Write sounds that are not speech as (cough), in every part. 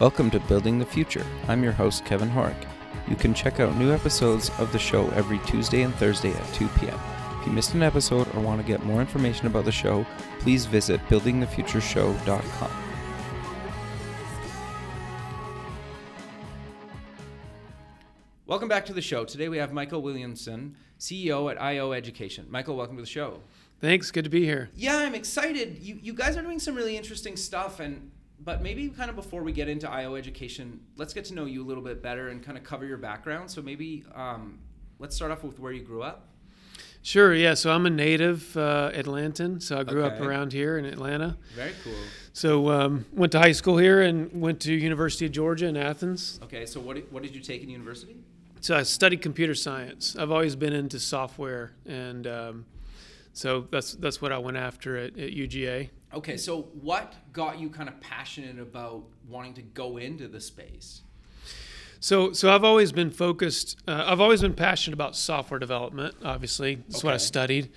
Welcome to Building the Future. I'm your host, Kevin Horek. You can check out new episodes of the show every Tuesday and Thursday at 2 p.m. If you missed an episode or want to get more information about the show, please visit buildingthefutureshow.com. Welcome back to the show. Today we have Michael Williamson, CEO at IO Education. Michael, welcome to the show. Thanks. Good to be here. Yeah, I'm excited. You you guys are doing some really interesting stuff and but maybe kind of before we get into IO education, let's get to know you a little bit better and kind of cover your background. So maybe um, let's start off with where you grew up. Sure. Yeah. So I'm a native uh, Atlantan. So I grew Okay. up around here in Atlanta. Very cool. So um, went to high school here and went to University of Georgia in Athens. Okay, so what did, what did you take in university? So I studied computer science. I've always been into software, and um, so that's that's what I went after at, at UGA. Okay, so what got you kind of passionate about wanting to go into the space? So, so I've always been focused. Uh, I've always been passionate about software development. Obviously, that's what I studied,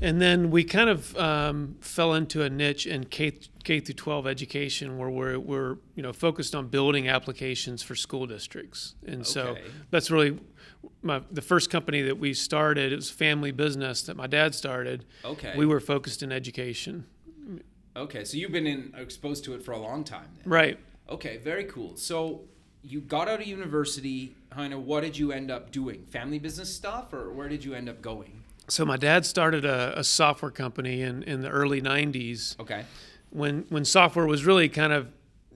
and then we kind of um, fell into a niche in K K through 12 education, where we're we're you know focused on building applications for school districts, and so that's really my the first company that we started. It was a family business that my dad started. Okay. We were focused in education, Okay, so you've been in, exposed to it for a long time then. right? Okay, very cool. So you got out of university, kind of what did you end up doing? Family business stuff or where did you end up going? So my dad started a, a software company in, in the early 90s. Okay. when when software was really kind of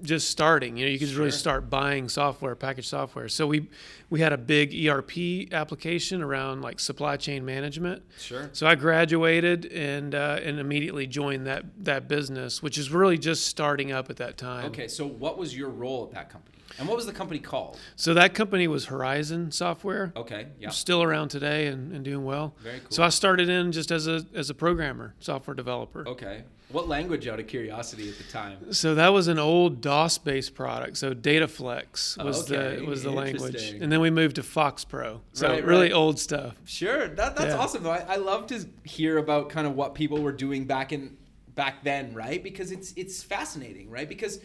just starting. You know, you could really start buying software, packaged software. So we we had a big ERP application around like supply chain management. Sure. So I graduated and uh, and immediately joined that that business, which is really just starting up at that time. Okay, so what was your role at that company? And what was the company called? So that company was Horizon Software. Okay, yeah. Still around today and, and doing well. Very cool. So I started in just as a as a programmer, software developer. Okay. What language out of curiosity at the time? So that was an old DOS-based product. So DataFlex was Okay, the was the language, and then we moved to FoxPro. So Right, really right. old stuff. Sure, that, that's Yeah. awesome though. I, I love to hear about kind of what people were doing back in back then, right? Because it's it's fascinating, right? Because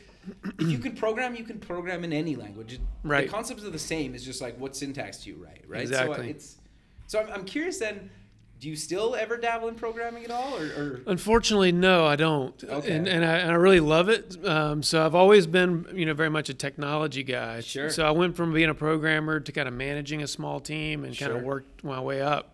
if you can program, you can program in any language. Right. The concepts are the same. It's just like what syntax do you write, right? So uh, Exactly. it's so I'm, I'm curious then. Do you still ever dabble in programming at all, or, or Unfortunately, no, I don't. Okay. And and I, and I really love it. Um, so I've always been, you know, very much a technology guy. Sure. So I went from being a programmer to kind of managing a small team and kind of worked my way up.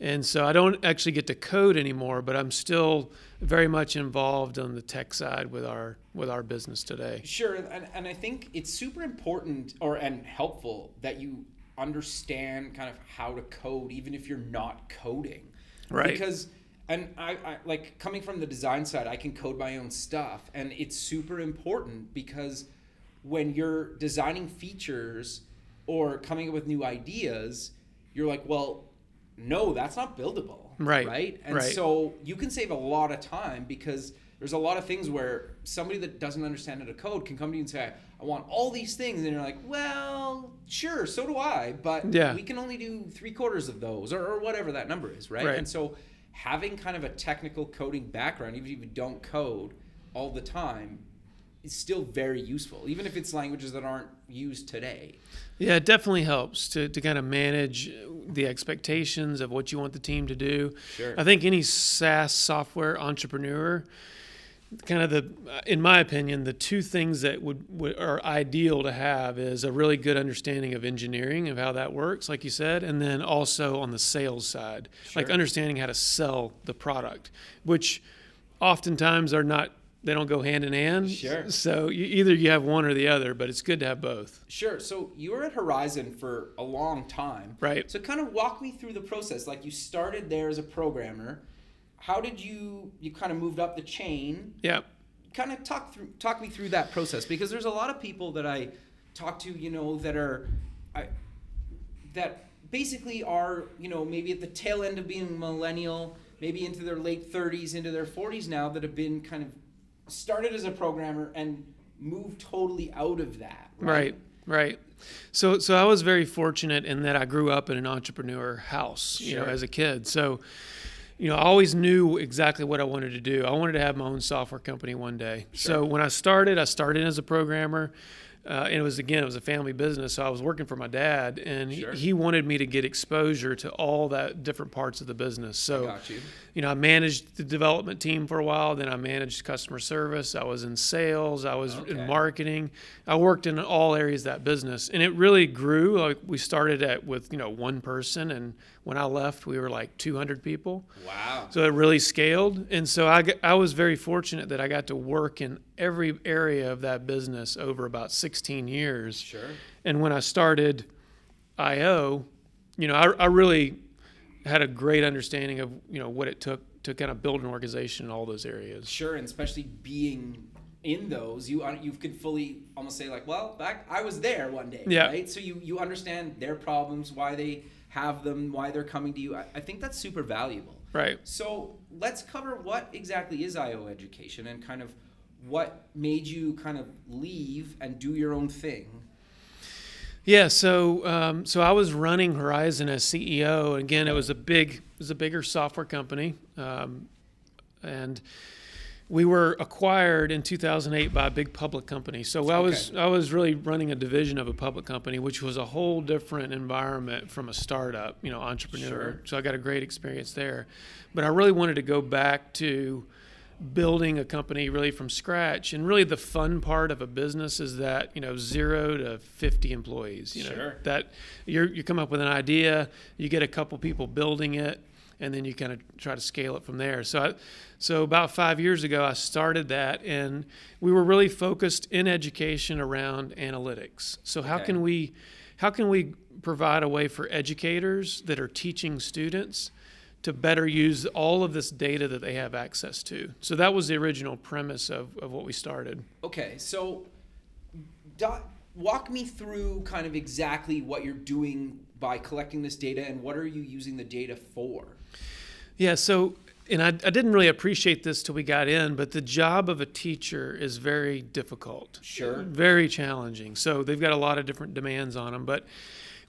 And so I don't actually get to code anymore, but I'm still very much involved on the tech side with our with our business today. Sure, and, and I think it's super important or and helpful that you understand kind of how to code, even if you're not coding. Right. Because and I, I like coming from the design side, I can code my own stuff, and it's super important because when you're designing features or coming up with new ideas, you're like, well, no, that's not buildable. Right, Right. And right. so you can save a lot of time because there's a lot of things where somebody that doesn't understand how to code can come to you and say, I want all these things. And you're like, well, sure, so do I, but Yeah. we can only do three quarters of those or, or whatever that number is, right? Right. And so having kind of a technical coding background, even if you don't code all the time, is still very useful, even if it's languages that aren't used today. Yeah, it definitely helps to, to kind of manage the expectations of what you want the team to do. Sure. I think any SaaS software entrepreneur, kind of the, in my opinion, the two things that would, would are ideal to have is a really good understanding of engineering of how that works, like you said, and then also on the sales side, like understanding how to sell the product, which oftentimes are not. They don't go hand in hand. Sure. So you, either you have one or the other, but it's good to have both. Sure. So you were at Horizon for a long time. Right. So kind of walk me through the process. Like you started there as a programmer. How did you you kind of moved up the chain? Yeah. Kind of talk through talk me through that process because there's a lot of people that I talk to, you know, that are I that basically are, you know, maybe at the tail end of being millennial, maybe into their late 30s, into their 40s now that have been kind of started as a programmer and moved totally out of that. Right, right. So, so I was very fortunate in that I grew up in an entrepreneur house, you know, as a kid. So, you know, I always knew exactly what I wanted to do. I wanted to have my own software company one day. So when I started, I started as a programmer. Uh, and it was again, it was a family business, so I was working for my dad, and Sure. he, he wanted me to get exposure to all that different parts of the business. So, you. you know, I managed the development team for a while. Then I managed customer service. I was in sales. I was Okay. in marketing. I worked in all areas of that business, and it really grew. Like we started at with you know one person, and when I left, we were like 200 people. Wow. So it really scaled, and so I, I was very fortunate that I got to work in every area of that business over about 16 years. Sure. And when I started IO, you know, I, I really had a great understanding of you know what it took to kind of build an organization in all those areas. Sure, and especially being in those, you you can fully almost say like, well, back I was there one day, Yeah. right? So you you understand their problems, why they have them, why they're coming to you. I, I think that's super valuable. Right. So let's cover what exactly is IO education and kind of what made you kind of leave and do your own thing. Yeah, so um, so I was running Horizon as CEO. Again, it was a big, it was a bigger software company, um, and we were acquired in 2008 by a big public company. So I was Okay. I was really running a division of a public company, which was a whole different environment from a startup, you know, entrepreneur. Sure. So I got a great experience there, but I really wanted to go back to building a company really from scratch and really the fun part of a business is that you know zero to 50 employees you know Sure. that you're, you come up with an idea you get a couple people building it and then you kind of try to scale it from there so I, so about five years ago i started that and we were really focused in education around analytics so how Okay. can we how can we provide a way for educators that are teaching students to better use all of this data that they have access to. So that was the original premise of, of what we started. Okay, so dot, walk me through kind of exactly what you're doing by collecting this data and what are you using the data for? Yeah, so, and I, I didn't really appreciate this till we got in, but the job of a teacher is very difficult. Sure. Very challenging. So they've got a lot of different demands on them, but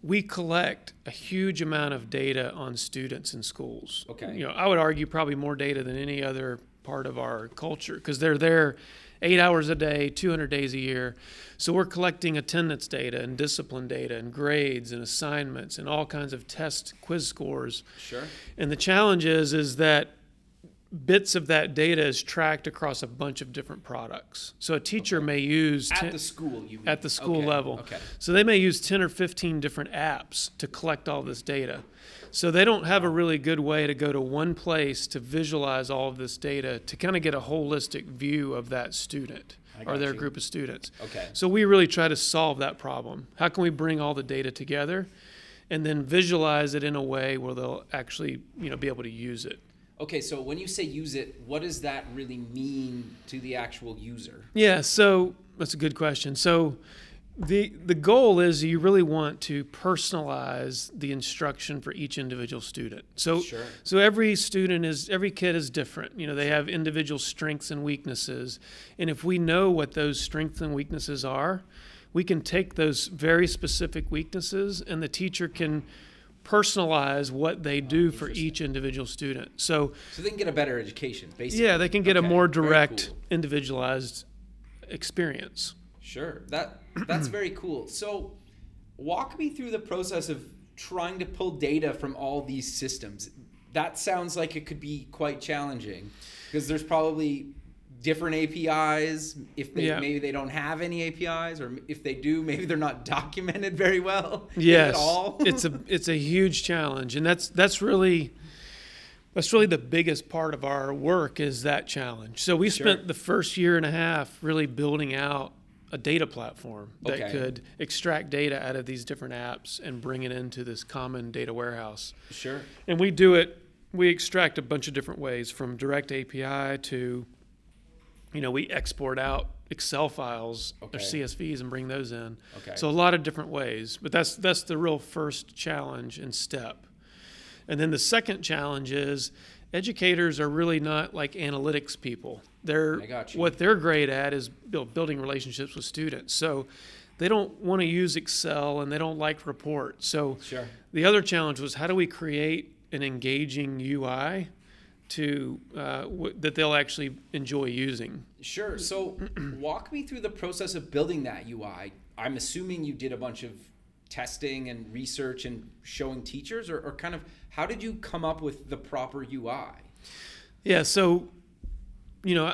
we collect a huge amount of data on students in schools. Okay. You know, I would argue probably more data than any other part of our culture because they're there eight hours a day, 200 days a year. So we're collecting attendance data and discipline data and grades and assignments and all kinds of test quiz scores. Sure. And the challenge is is that bits of that data is tracked across a bunch of different products. So a teacher may use At the school, at the school Okay, level. Okay. So they may use 10 or 15 different apps to collect all this data. So they don't have a really good way to go to one place to visualize all of this data to kind of get a holistic view of that student or their you. group of students. Okay. So we really try to solve that problem. How can we bring all the data together and then visualize it in a way where they'll actually, you know, be able to use it? Okay, so when you say use it, what does that really mean to the actual user? Yeah, so that's a good question. So the the goal is you really want to personalize the instruction for each individual student. So Sure. so every student is every kid is different. You know, they have individual strengths and weaknesses. And if we know what those strengths and weaknesses are, we can take those very specific weaknesses and the teacher can personalize what they do oh, for each individual student. So So they can get a better education, basically. yeah, they can get Okay, a more direct, cool. individualized experience. Sure. That that's very cool. So walk me through the process of trying to pull data from all these systems. That sounds like it could be quite challenging because there's probably different APIs if they Yeah. maybe they don't have any APIs or if they do maybe they're not (laughs) documented very well (laughs) Yes, at all. (laughs) it's a it's a huge challenge, and that's that's really that's really the biggest part of our work is that challenge. So we Sure. spent the first year and a half really building out a data platform that Okay. could extract data out of these different apps and bring it into this common data warehouse. sure. And we do it. We extract a bunch of different ways, from direct API to, you know, we export out Excel files Okay. or CSVs and bring those in. Okay. So a lot of different ways, but that's that's the real first challenge and step. And then the second challenge is educators are really not like analytics people. They're I got you. what they're great at is build, building relationships with students. So they don't want to use Excel and they don't like reports. So Sure. the other challenge was how do we create an engaging UI to uh, w- that they'll actually enjoy using? Sure. So, (clears throat) walk me through the process of building that UI. I'm assuming you did a bunch of testing and research and showing teachers, or, or kind of how did you come up with the proper UI? Yeah, so you know,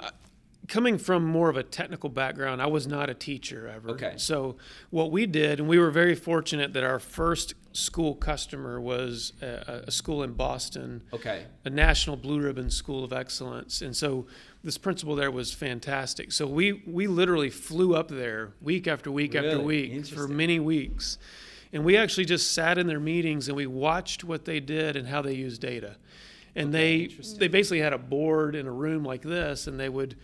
coming from more of a technical background, I was not a teacher ever. Okay. So what we did, and we were very fortunate that our first school customer was a, a school in Boston, Okay. a national blue ribbon school of excellence, and so this principal there was fantastic. So we we literally flew up there week after week after Really? week for many weeks. And we actually just sat in their meetings and we watched what they did and how they used data. And Okay, they they basically had a board in a room like this and they would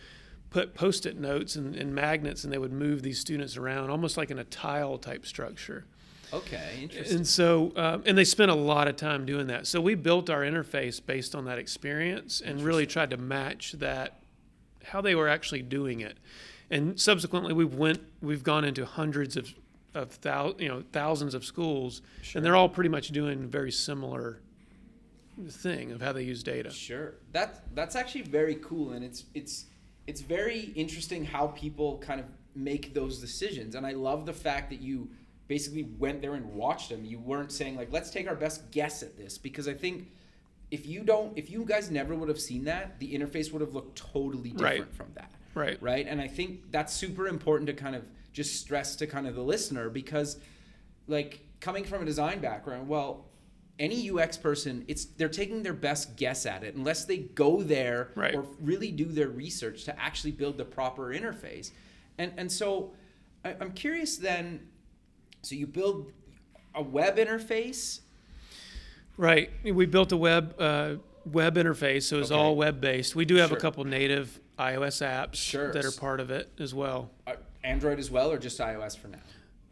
put post-it notes and, and magnets and they would move these students around almost like in a tile type structure. Okay. Interesting. And so, um, and they spent a lot of time doing that. So we built our interface based on that experience and really tried to match that, how they were actually doing it. And subsequently, we've went, we've gone into hundreds of, of thou, you know, thousands of schools, Sure. and they're all pretty much doing a very similar thing of how they use data. Sure. That that's actually very cool, and it's it's it's very interesting how people kind of make those decisions. And I love the fact that you basically went there and watched them. You weren't saying like, "Let's take our best guess at this," because I think if you don't, if you guys never would have seen that, the interface would have looked totally different Right. from that. Right. Right. And I think that's super important to kind of just stress to kind of the listener because like coming from a design background, well, any UX person, it's they're taking their best guess at it unless they go there Right. or really do their research to actually build the proper interface. And and so I, I'm curious then. So you build a web interface. Right. We built a web uh, web interface, so it's Okay. all web based. We do have Sure. a couple native iOS apps Sure. that are part of it as well. Uh, Android as well, or just iOS for now?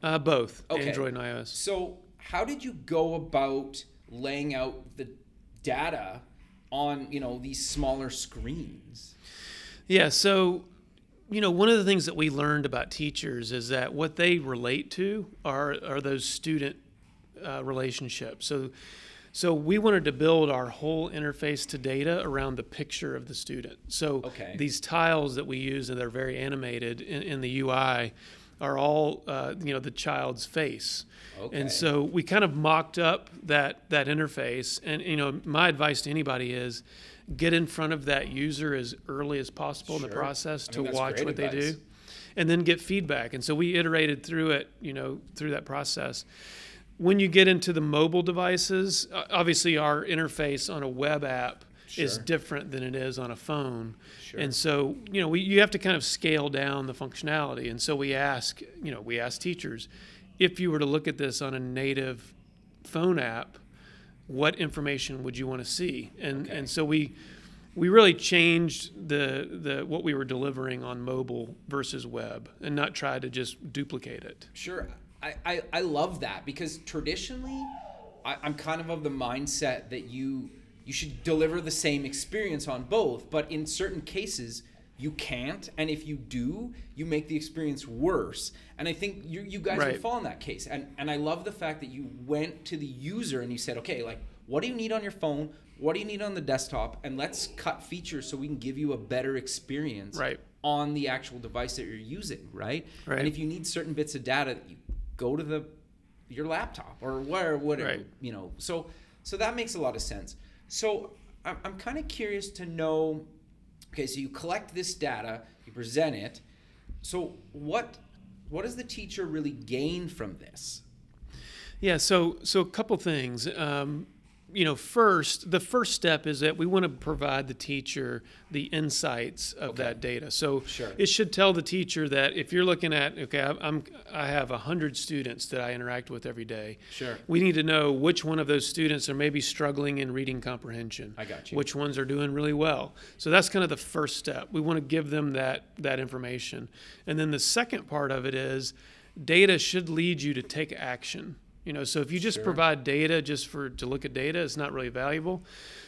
Uh, both Okay. Android and iOS. So, how did you go about laying out the data on you know these smaller screens? Yeah, so you know, one of the things that we learned about teachers is that what they relate to are are those student uh, relationships. So so we wanted to build our whole interface to data around the picture of the student. So Okay. these tiles that we use and they're very animated in, in the UI are all uh, you know the child's face. Okay. And so we kind of mocked up that that interface. And you know, my advice to anybody is get in front of that user as early as possible in the Sure. process I to mean, that's watch what they do, and then get feedback. And so we iterated through it, you know, through that process. When you get into the mobile devices, obviously our interface on a web app is Sure. different than it is on a phone. Sure. And so, you know, we, you have to kind of scale down the functionality. And so we ask, you know, we ask teachers, if you were to look at this on a native phone app, what information would you want to see? And Okay. and so we we really changed the the what we were delivering on mobile versus web, and not try to just duplicate it. Sure. I, I, I love that because traditionally I, I'm kind of of the mindset that you you should deliver the same experience on both, but in certain cases you can't, and if you do, you make the experience worse. And I think you you guys would fall in that case. And and I love the fact that you went to the user and you said, okay, like what do you need on your phone? What do you need on the desktop? And let's cut features so we can give you a better experience Right. on the actual device that you're using, right? Right. And if you need certain bits of data, you go to the your laptop or where whatever Right. you know. So so that makes a lot of sense. So I'm I'm kind of curious to know. Okay, so you collect this data, you present it. So what what does the teacher really gain from this? Yeah. So so a couple things. Um, you know, first, the first step is that we want to provide the teacher the insights of Okay. that data. So Sure. it should tell the teacher that if you're looking at, okay, I'm, I'm I have hundred students that I interact with every day. Sure. We need to know which one of those students are maybe struggling in reading comprehension. I got you. Which ones are doing really well. So that's kind of the first step. We want to give them that that information. And then the second part of it is data should lead you to take action. You know, so if you just Sure. provide data just for to look at data, it's not really valuable.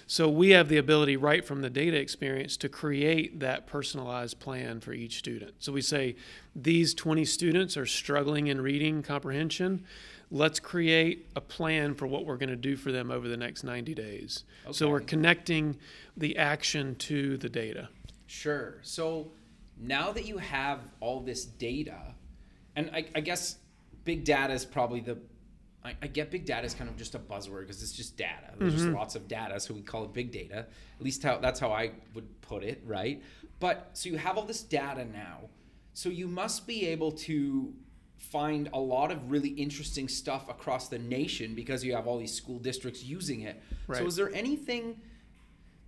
So we have the ability right from the data experience to create that personalized plan for each student. So we say these 20 students are struggling in reading comprehension. Let's create a plan for what we're going to do for them over the next 90 days. So we're connecting the action to the data. Sure. So now that you have all this data, and I, I guess big data is probably the I, I get big data is kind of just a buzzword because it's just data. There's just mm-hmm. lots of data, so we call it big data. At least how that's how I would put it, right? But so you have all this data now, so you must be able to find a lot of really interesting stuff across the nation because you have all these school districts using it. So is there anything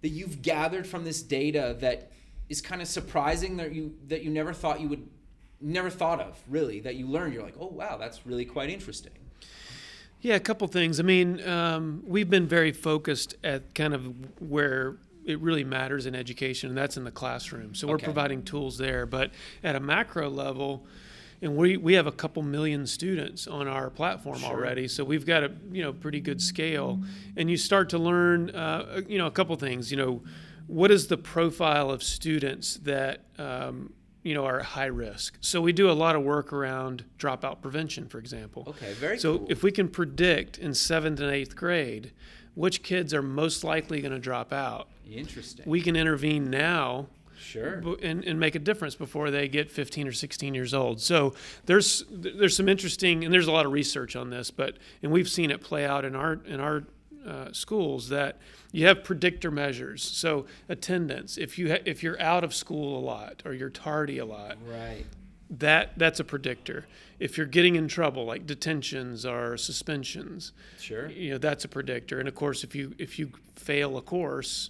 that you've gathered from this data that is kind of surprising that you that you never thought you would never thought of really that you learned you're like oh wow that's really quite interesting Yeah, a couple things. I mean, um, we've been very focused at kind of where it really matters in education, and that's in the classroom. So we're providing tools there. But at a macro level, and we, we have a couple million students on our platform Sure. already, so we've got a you know pretty good scale, and you start to learn uh, you know a couple things. You know, what is the profile of students that um, you know are high risk? So we do a lot of work around dropout prevention, for example. okay very So cool if we can predict in seventh and eighth grade which kids are most likely going to drop out, interesting we can intervene now sure and, and make a difference before they get 15 or 16 years old. So there's there's some interesting and there's a lot of research on this, but and we've seen it play out in our in our uh, schools that you have predictor measures. So attendance, if you ha- if you're out of school a lot or you're tardy a lot, right that that's a predictor. If you're getting in trouble, like detentions or suspensions, sure you know that's a predictor. And of course, if you if you fail a course,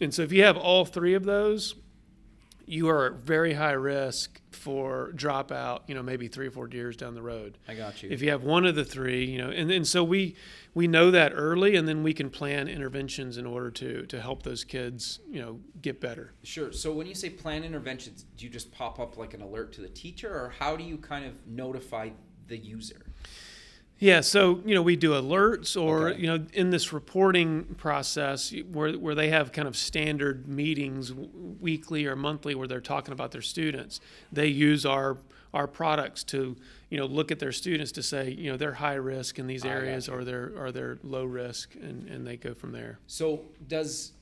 and so if you have all three of those, you are at very high risk for dropout. You know, maybe three or four years down the road. i got you If you have one of the three, you know, and, and so we we know that early, and then we can plan interventions in order to to help those kids, you know, get better. sure so when you say plan interventions do you just pop up like an alert to the teacher or how do you kind of notify the user Yeah, so you know we do alerts, or Okay. you know in this reporting process where where they have kind of standard meetings weekly or monthly where they're talking about their students. They use our our products to you know look at their students to say you know they're high risk in these areas or they're or they're low risk, and and they go from there. So does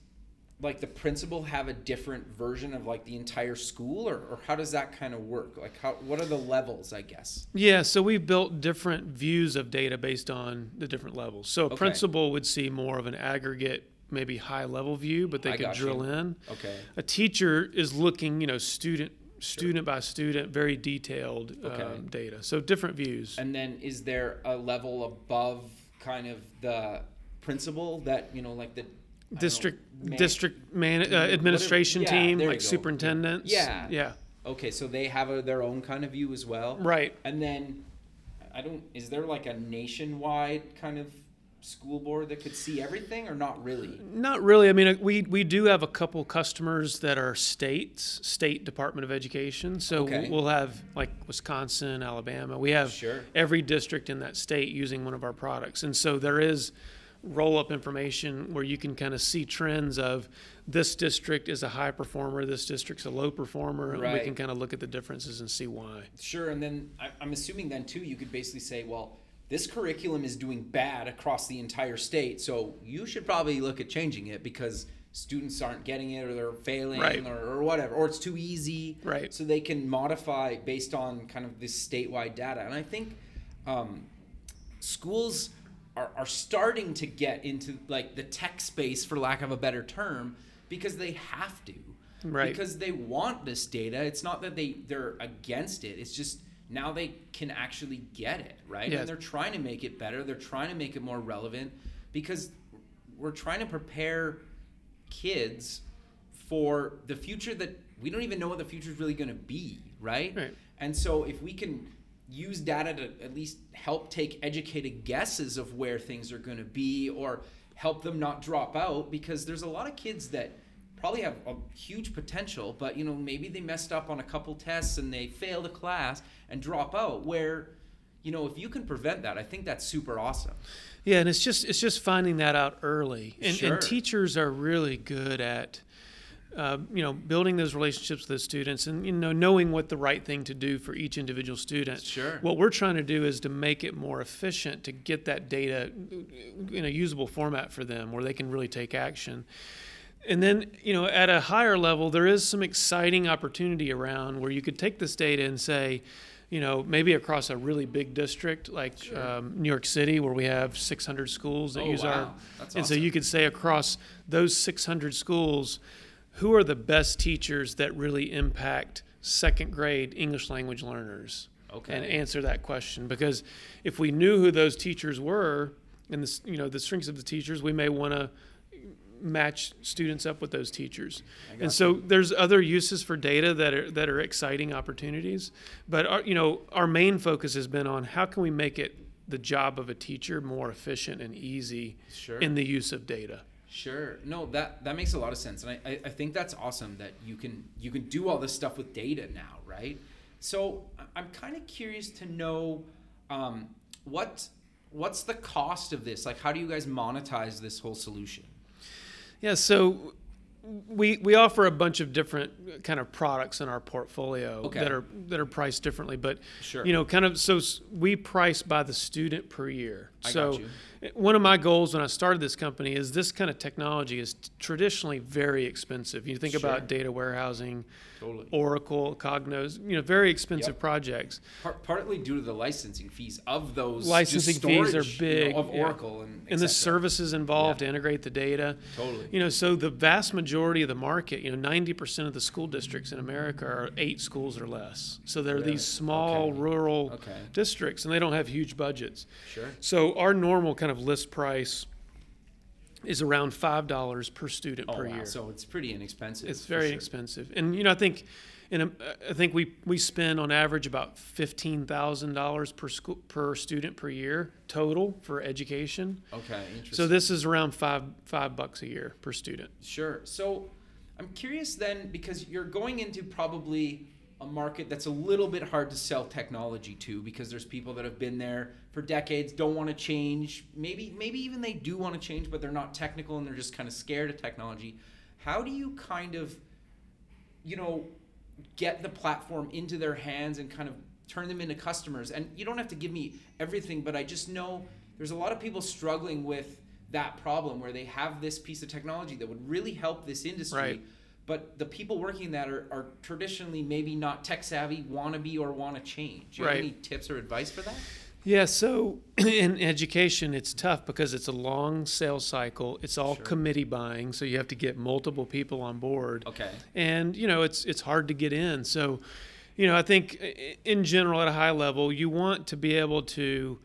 like the principal have a different version of like the entire school or, or how does that kind of work? Like how what are the levels, I guess? Yeah, so we've built different views of data based on the different levels. So a Okay. principal would see more of an aggregate, maybe high level view, but they I could drill you. in. Okay. a teacher is looking, you know, student student by student, very detailed Okay. um, data. So different views. And then is there a level above kind of the principal that, you know, like the I don't know, district man- district man uh, whatever- administration yeah, team, there you like go. superintendents. Yeah. yeah, Okay, so they have a, their own kind of view as well. right. And then I don't is there like a nationwide kind of school board that could see everything or not really? Not really. I mean, uh, we we do have a couple customers that are states, state Department of Education. So Okay. we'll have like Wisconsin, Alabama. We have Sure. every district in that state using one of our products, and so there is roll up information where you can kind of see trends of this district is a high performer, this district's a low performer, and we can kind of look at the differences and see why. Sure, and then I'm assuming then too, you could basically say, well, this curriculum is doing bad across the entire state, so you should probably look at changing it because students aren't getting it or they're failing Right. or, or whatever, or it's too easy. Right. So they can modify based on kind of this statewide data. And I think um, schools are, are starting to get into like the tech space, for lack of a better term, because they have to Right. because they want this data. It's not that they they're against it. It's just now they can actually get it, right? Yeah. And they're trying to make it better. They're trying to make it more relevant because we're trying to prepare kids for the future that we don't even know what the future is really going to be, right? Right. And so if we can use data to at least help take educated guesses of where things are going to be or help them not drop out because there's a lot of kids that probably have a huge potential but you know maybe they messed up on a couple tests and they failed a class and drop out where you know if you can prevent that i think that's super awesome Yeah, and it's just it's just finding that out early, and, Sure. and teachers are really good at. Uh, you know, building those relationships with the students, and you know, knowing what the right thing to do for each individual student. Sure. What we're trying to do is to make it more efficient to get that data in a usable format for them, where they can really take action. And then, you know, at a higher level, there is some exciting opportunity around where you could take this data and say, you know, maybe across a really big district like Sure. um, New York City, where we have 600 schools that Oh, use our. wow. That's and so you could say across those 600 schools, who are the best teachers that really impact second grade English language learners? Okay. And answer that question because if we knew who those teachers were and the you know the strengths of the teachers, we may want to match students up with those teachers. And so there's other uses for data that are that are exciting opportunities, but our, you know our main focus has been on how can we make it the job of a teacher more efficient and easy Sure. in the use of data. Sure. No, that that makes a lot of sense, and I, I, I think that's awesome that you can you can do all this stuff with data now, right? So I'm kind of curious to know um, what what's the cost of this? Like, how do you guys monetize this whole solution? Yeah, so we we offer a bunch of different kind of products in our portfolio Okay. that are that are priced differently, but Sure. you know, kind of so we price by the student per year. I so got you. one of my goals when I started this company is this kind of technology is t- traditionally very expensive. You think Sure. about data warehousing, Totally. Oracle, Cognos, you know, very expensive Yep. projects. Part, partly due to the licensing fees of those Licensing fees are storage, you know, big, of yeah. Oracle and And the services involved Yeah. to integrate the data. Totally. You know, so the vast majority of the market, you know, 90% of the school districts in America are eight schools or less. So they're Really? these small Okay. rural Okay. districts and they don't have huge budgets. Sure. So our normal kind of list price is around $5 per student Oh per wow. year. So it's pretty inexpensive. it's very sure. inexpensive. And you know, I think in a, I think we we spend on average about $15,000 per school per student per year total for education. Okay. Interesting. So this is around 5 5 bucks a year per student. Sure. So I'm curious then because you're going into probably a market that's a little bit hard to sell technology to because there's people that have been there for decades, don't want to change. Maybe maybe even they do want to change, but they're not technical and they're just kind of scared of technology. How do you kind of you know get the platform into their hands and kind of turn them into customers and you don't have to give me everything but i just know there's a lot of people struggling with that problem where they have this piece of technology that would really help this industry Right. but the people working that are, are traditionally maybe not tech savvy want to be or want to change do you Right. have any tips or advice for that Yeah, so (clears throat) in education, it's tough because it's a long sales cycle. It's all Sure. committee buying, so you have to get multiple people on board. okay and you know it's it's hard to get in so you know i think in general at a high level you want to be able to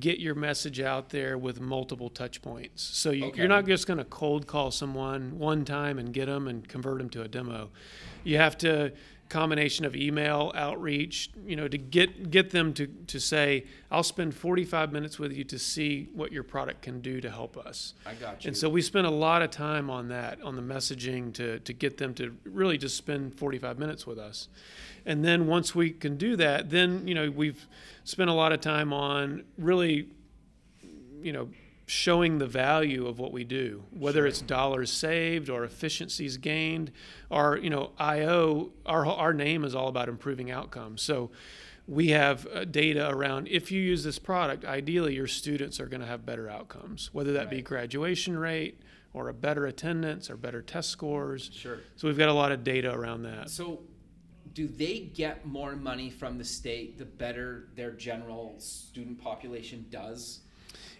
get your message out there with multiple touch points so you, Okay. you're not just going to cold call someone one time and get them and convert them to a demo you have to combination of email outreach you know to get get them to to say i'll spend 45 minutes with you to see what your product can do to help us i got you and so we spent a lot of time on that, on the messaging to, to get them to really just spend 45 minutes with us. And then once we can do that, then, you know, we've spent a lot of time on really, you know, showing the value of what we do, whether Sure. it's dollars saved or efficiencies gained, or, you know, IO, our, our name is all about improving outcomes. So we have uh, data around if you use this product, ideally your students are going to have better outcomes, whether that be graduation rate or a better attendance or better test scores. sure So we've got a lot of data around that. So, do they get more money from the state the better their general student population does?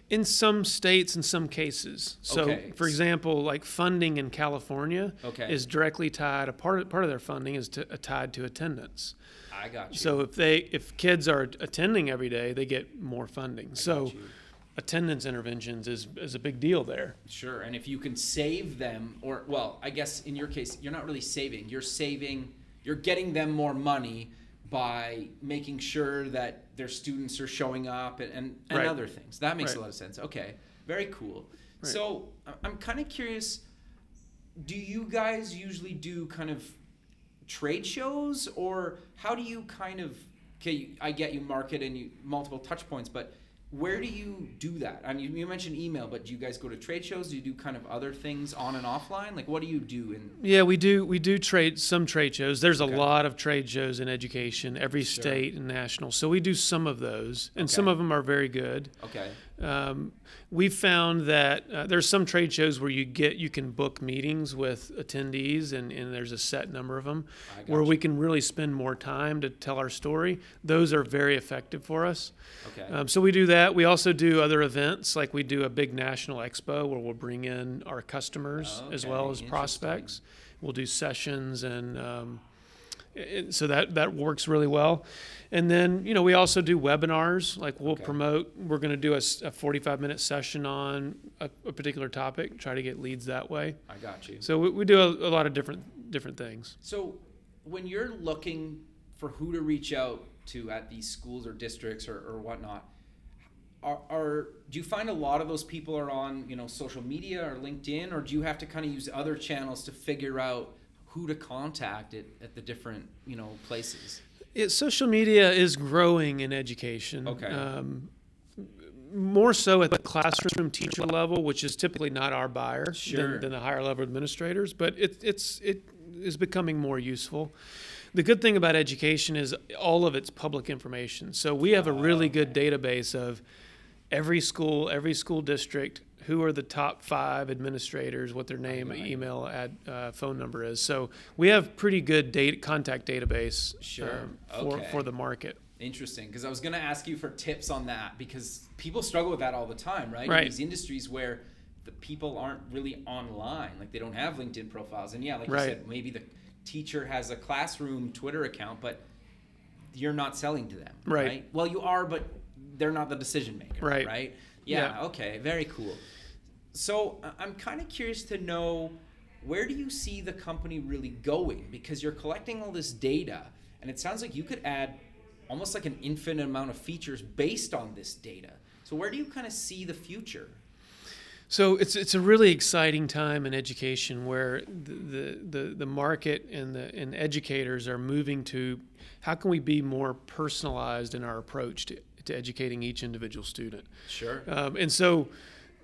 In some states, in some cases. So, Okay. for example, like funding in California Okay. is directly tied. A part of, part of their funding is to, uh, tied to attendance. I got you. So if they if kids are attending every day, they get more funding. I so attendance interventions is is a big deal there. sure, and if you can save them, or well, I guess in your case, you're not really saving. You're saving. You're getting them more money by making sure that their students are showing up and and, and Right. other things. That makes Right. a lot of sense. Okay, very cool. Right. So I'm kind of curious. Do you guys usually do kind of trade shows or how do you kind of okay i get you market and you multiple touch points but where do you do that i mean you mentioned email but do you guys go to trade shows do you do kind of other things on and offline like what do you do in Yeah, we do we do trade some trade shows. There's Okay. a lot of trade shows in education, every Sure. state and national. So we do some of those, and some of them are very good. okay Um, we've found that uh, there's some trade shows where you get you can book meetings with attendees, and, and there's a set number of them where gotcha. we can really spend more time to tell our story. Those are very effective for us. Okay. Um, so we do that. We also do other events, like we do a big national expo where we'll bring in our customers as well as prospects. We'll do sessions, and um, so that that works really well. And then you know we also do webinars. Like we'll Okay. promote. We're going to do a 45 minute session on a, a particular topic. Try to get leads that way. I got you. So we, we do a, a lot of different different things. So, when you're looking for who to reach out to at these schools or districts or, or whatnot, are, are do you find a lot of those people are on you know social media or LinkedIn, or do you have to kind of use other channels to figure out who to contact at, at the different you know places? It, social media is growing in education. Okay. Um, more so at the classroom teacher level, which is typically not our buyer Sure. than, than the higher level administrators, but it, it's it is becoming more useful. The good thing about education is all of it's public information. So we have a really good database of every school, every school district, who are the top five administrators, what their name, email, ad, uh, phone number is. So we have pretty good data contact database Sure. um, for, Okay. for the market. Interesting, because I was going to ask you for tips on that because people struggle with that all the time, right? Right. In these industries where the people aren't really online, like they don't have LinkedIn profiles, and yeah, like Right. you said, maybe the teacher has a classroom Twitter account, but you're not selling to them, Right. Well, you are, but they're not the decision maker, Right. Right? Yeah. Yeah. Okay. Very cool. So I'm kind of curious to know where do you see the company really going because you're collecting all this data and it sounds like you could add almost like an infinite amount of features based on this data. So where do you kind of see the future? So it's it's a really exciting time in education where the the, the, the market and the and educators are moving to how can we be more personalized in our approach to, to educating each individual student. Sure. Um, and so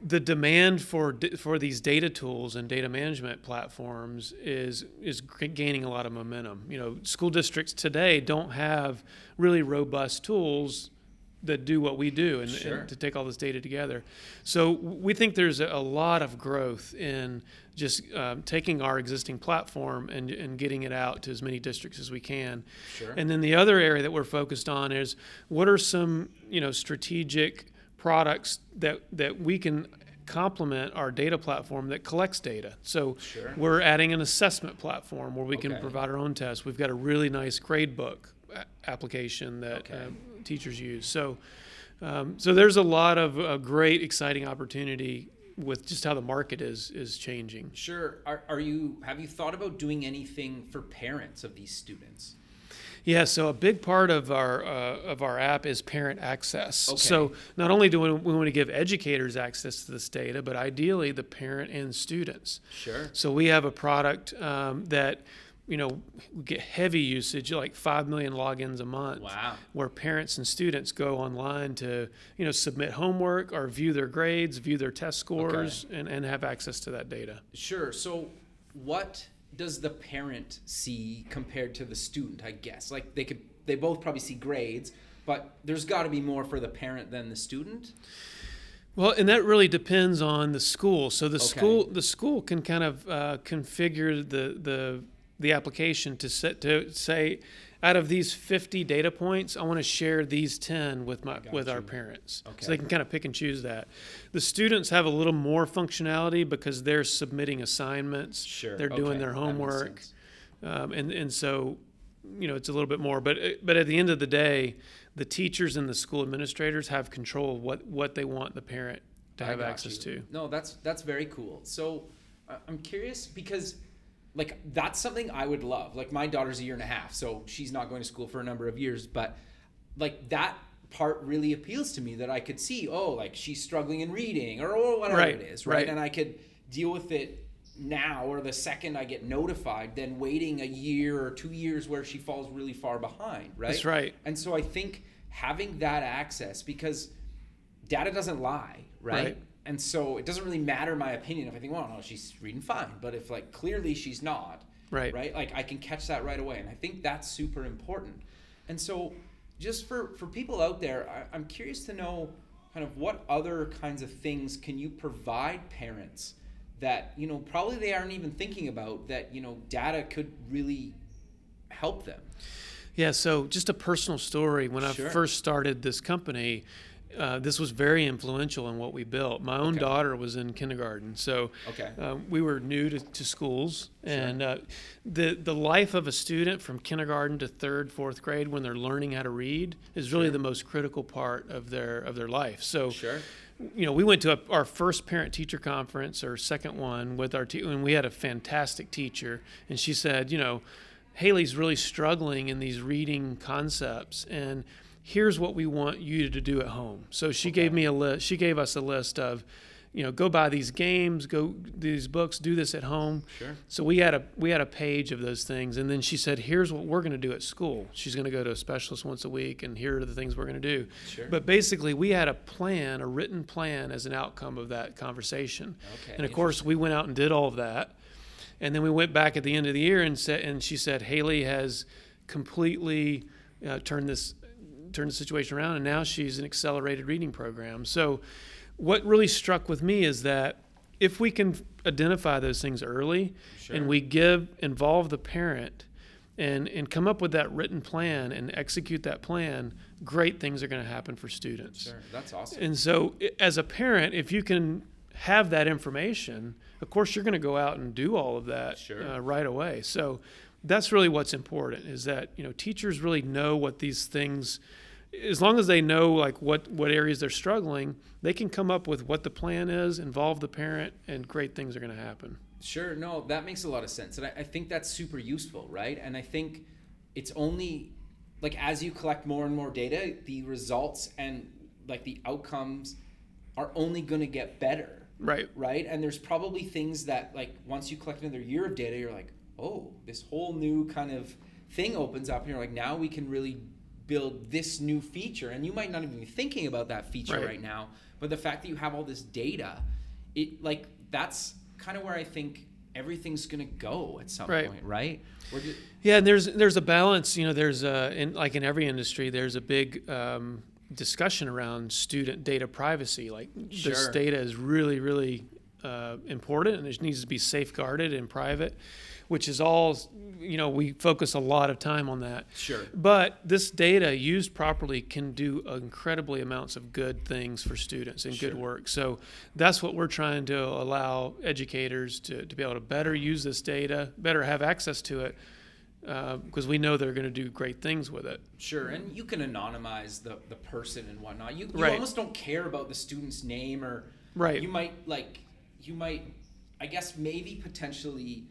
the demand for for these data tools and data management platforms is is gaining a lot of momentum. You know, school districts today don't have really robust tools that do what we do and, and to take all this data together. So we think there's a, a lot of growth in just um, taking our existing platform and, and getting it out to as many districts as we can. Sure. And then the other area that we're focused on is what are some you know strategic products that that we can complement our data platform that collects data. So Sure. we're adding an assessment platform where we can provide our own tests. We've got a really nice gradebook a- application that Okay. um, teachers use. So um, so there's a lot of uh, great exciting opportunity with just how the market is is changing. Sure. Are, are you have you thought about doing anything for parents of these students? Yeah, so a big part of our uh, of our app is parent access. Okay. So not only do we, we want to give educators access to this data, but ideally the parent and students. Sure. So we have a product um, that you know we get heavy usage, like five million logins a month. Wow. Where parents and students go online to you know submit homework or view their grades, view their test scores, and, and have access to that data. Sure. So, what does the parent see compared to the student? I guess like they could, they both probably see grades, but there's got to be more for the parent than the student. Well, and that really depends on the school. So the Okay. school the school can kind of uh, configure the the the application to set to say, out of these 50 data points, I want to share these 10 with my with our parents. Okay. So they can kind of pick and choose that. The students have a little more functionality because they're submitting assignments. Sure. They're doing Okay, their homework. Um, and and so, you know, it's a little bit more. But but at the end of the day, the teachers and the school administrators have control of what what they want the parent to have access you. to. No, that's that's very cool. So I'm curious because like that's something I would love. Like my daughter's a year and a half, so she's not going to school for a number of years, but like that part really appeals to me that I could see, oh, like she's struggling in reading or, or whatever Right, it is, right? right. And I could deal with it now or the second I get notified than waiting a year or 2 years where she falls really far behind, right? That's right. And so I think having that access because data doesn't lie, right? Right. And so it doesn't really matter my opinion if I think, well, no, she's reading fine. But if like clearly she's not, Right. right? Like I can catch that right away, and I think that's super important. And so, just for for people out there, I, I'm curious to know kind of what other kinds of things can you provide parents that you know probably they aren't even thinking about that you know data could really help them yeah so just a personal story when Sure. i first started this company uh, this was very influential in what we built. My own Okay. daughter was in kindergarten, so Okay. um, we were new to, to schools, Sure. and uh, the the life of a student from kindergarten to third, fourth grade when they're learning how to read is really Sure. the most critical part of their of their life. So sure you know, we went to a, our first parent teacher conference or second one with our team, and we had a fantastic teacher, and she said, you know, Haley's really struggling in these reading concepts, and here's what we want you to do at home. So she gave me a list. She gave us a list of, you know, go buy these games, go these books, do this at home. Sure. So we had a we had a page of those things, and then she said, "Here's what we're going to do at school." She's going to go to a specialist once a week, and here are the things we're going to do. Sure. But basically, we had a plan, a written plan, as an outcome of that conversation. Okay, And of course, we went out and did all of that, and then we went back at the end of the year and said, and she said, Haley has completely uh, turned this turned the situation around, and now she's an accelerated reading program. So, what really struck with me is that if we can identify those things early, Sure. and we give involve the parent and and come up with that written plan and execute that plan great things are going to happen for students sure that's awesome and so as a parent if you can have that information of course you're going to go out and do all of that Sure. uh, right away so that's really what's important is that you know teachers really know what these things as long as they know like what what areas they're struggling they can come up with what the plan is involve the parent and great things are going to happen Sure, no, that makes a lot of sense. And I, I think that's super useful, right? And I think it's only like as you collect more and more data, the results and like the outcomes are only going to get better, right right? And there's probably things that like once you collect another year of data, you're like, oh, this whole new kind of thing opens up. And you're like, now we can really build this new feature. And you might not even be thinking about that feature Right. right now. But the fact that you have all this data, it like that's kind of where I think everything's gonna go at some Right. point, right? We're Yeah, and there's there's a balance. You know, there's a in like in every industry, there's a big um, discussion around student data privacy. Like this data is really really uh, important, and it needs to be safeguarded and private, which is all. You know, we focus a lot of time on that. Sure. But this data used properly can do incredibly amounts of good things for students and Sure. good work. So that's what we're trying to allow educators to, to be able to better use this data, better have access to it, uh, because we know they're going to do great things with it. Sure, and you can anonymize the, the person and whatnot. You, you Right. almost don't care about the student's name or Right. You might like you might I guess maybe potentially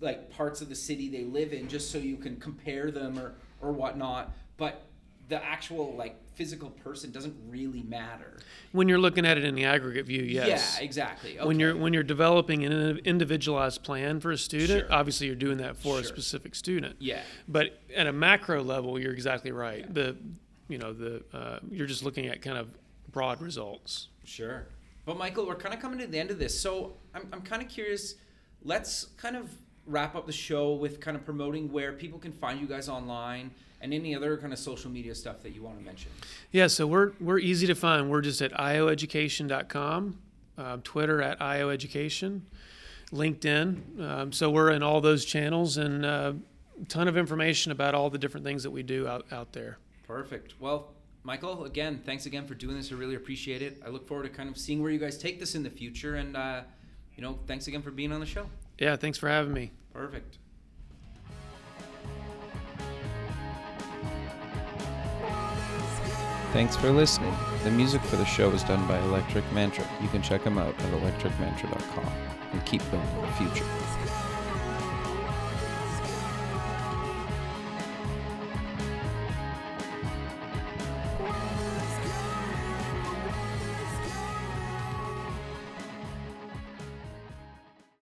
like parts of the city they live in just so you can compare them or or whatnot. But the actual like physical person doesn't really matter. When you're looking at it in the aggregate view, yes. Yeah, exactly. When you're when you're developing an individualized plan for a student, Sure. obviously you're doing that for a specific student. yeah. But at a macro level, you're exactly right. The you know the uh, you're just looking at kind of broad results. Sure. But Michael, we're kind of coming to the end of this. So I'm, I'm kind of curious. Let's kind of wrap up the show with kind of promoting where people can find you guys online and any other kind of social media stuff that you want to mention. Yeah, so we're we're easy to find. We're just at ioeducation.com, uh, Twitter at ioeducation, LinkedIn. Um, so we're in all those channels and uh, a ton of information about all the different things that we do out, out there. Perfect. Well, Michael, again, thanks again for doing this. I really appreciate it. I look forward to kind of seeing where you guys take this in the future. And, uh, you know, thanks again for being on the show. Yeah, thanks for having me. Perfect. Thanks for listening. The music for the show is done by Electric Mantra. You can check them out at electricmantra.com and keep building the future.